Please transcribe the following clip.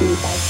Bye.